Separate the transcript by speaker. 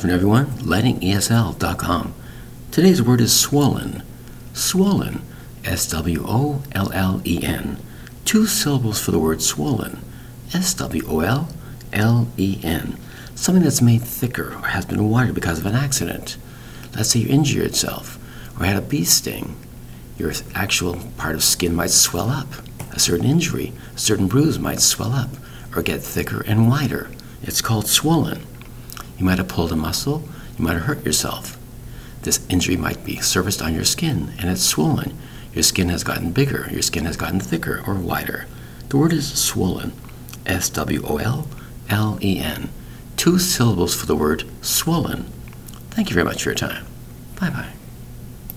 Speaker 1: Good everyone, lightingesl.com. Today's word is swollen. Swollen. S W O L L E N. Two syllables for the word swollen. S W O L L E N. Something that's made thicker or has been wider because of an accident. Let's say you injure yourself or had a bee sting. Your actual part of skin might swell up. A certain injury, a certain bruise might swell up or get thicker and wider. It's called swollen. You might have pulled a muscle, you might have hurt yourself. This injury might be surfaced on your skin and it's swollen. Your skin has gotten bigger, your skin has gotten thicker or wider. The word is swollen. S W O L L E N. Two syllables for the word swollen. Thank you very much for your time. Bye bye.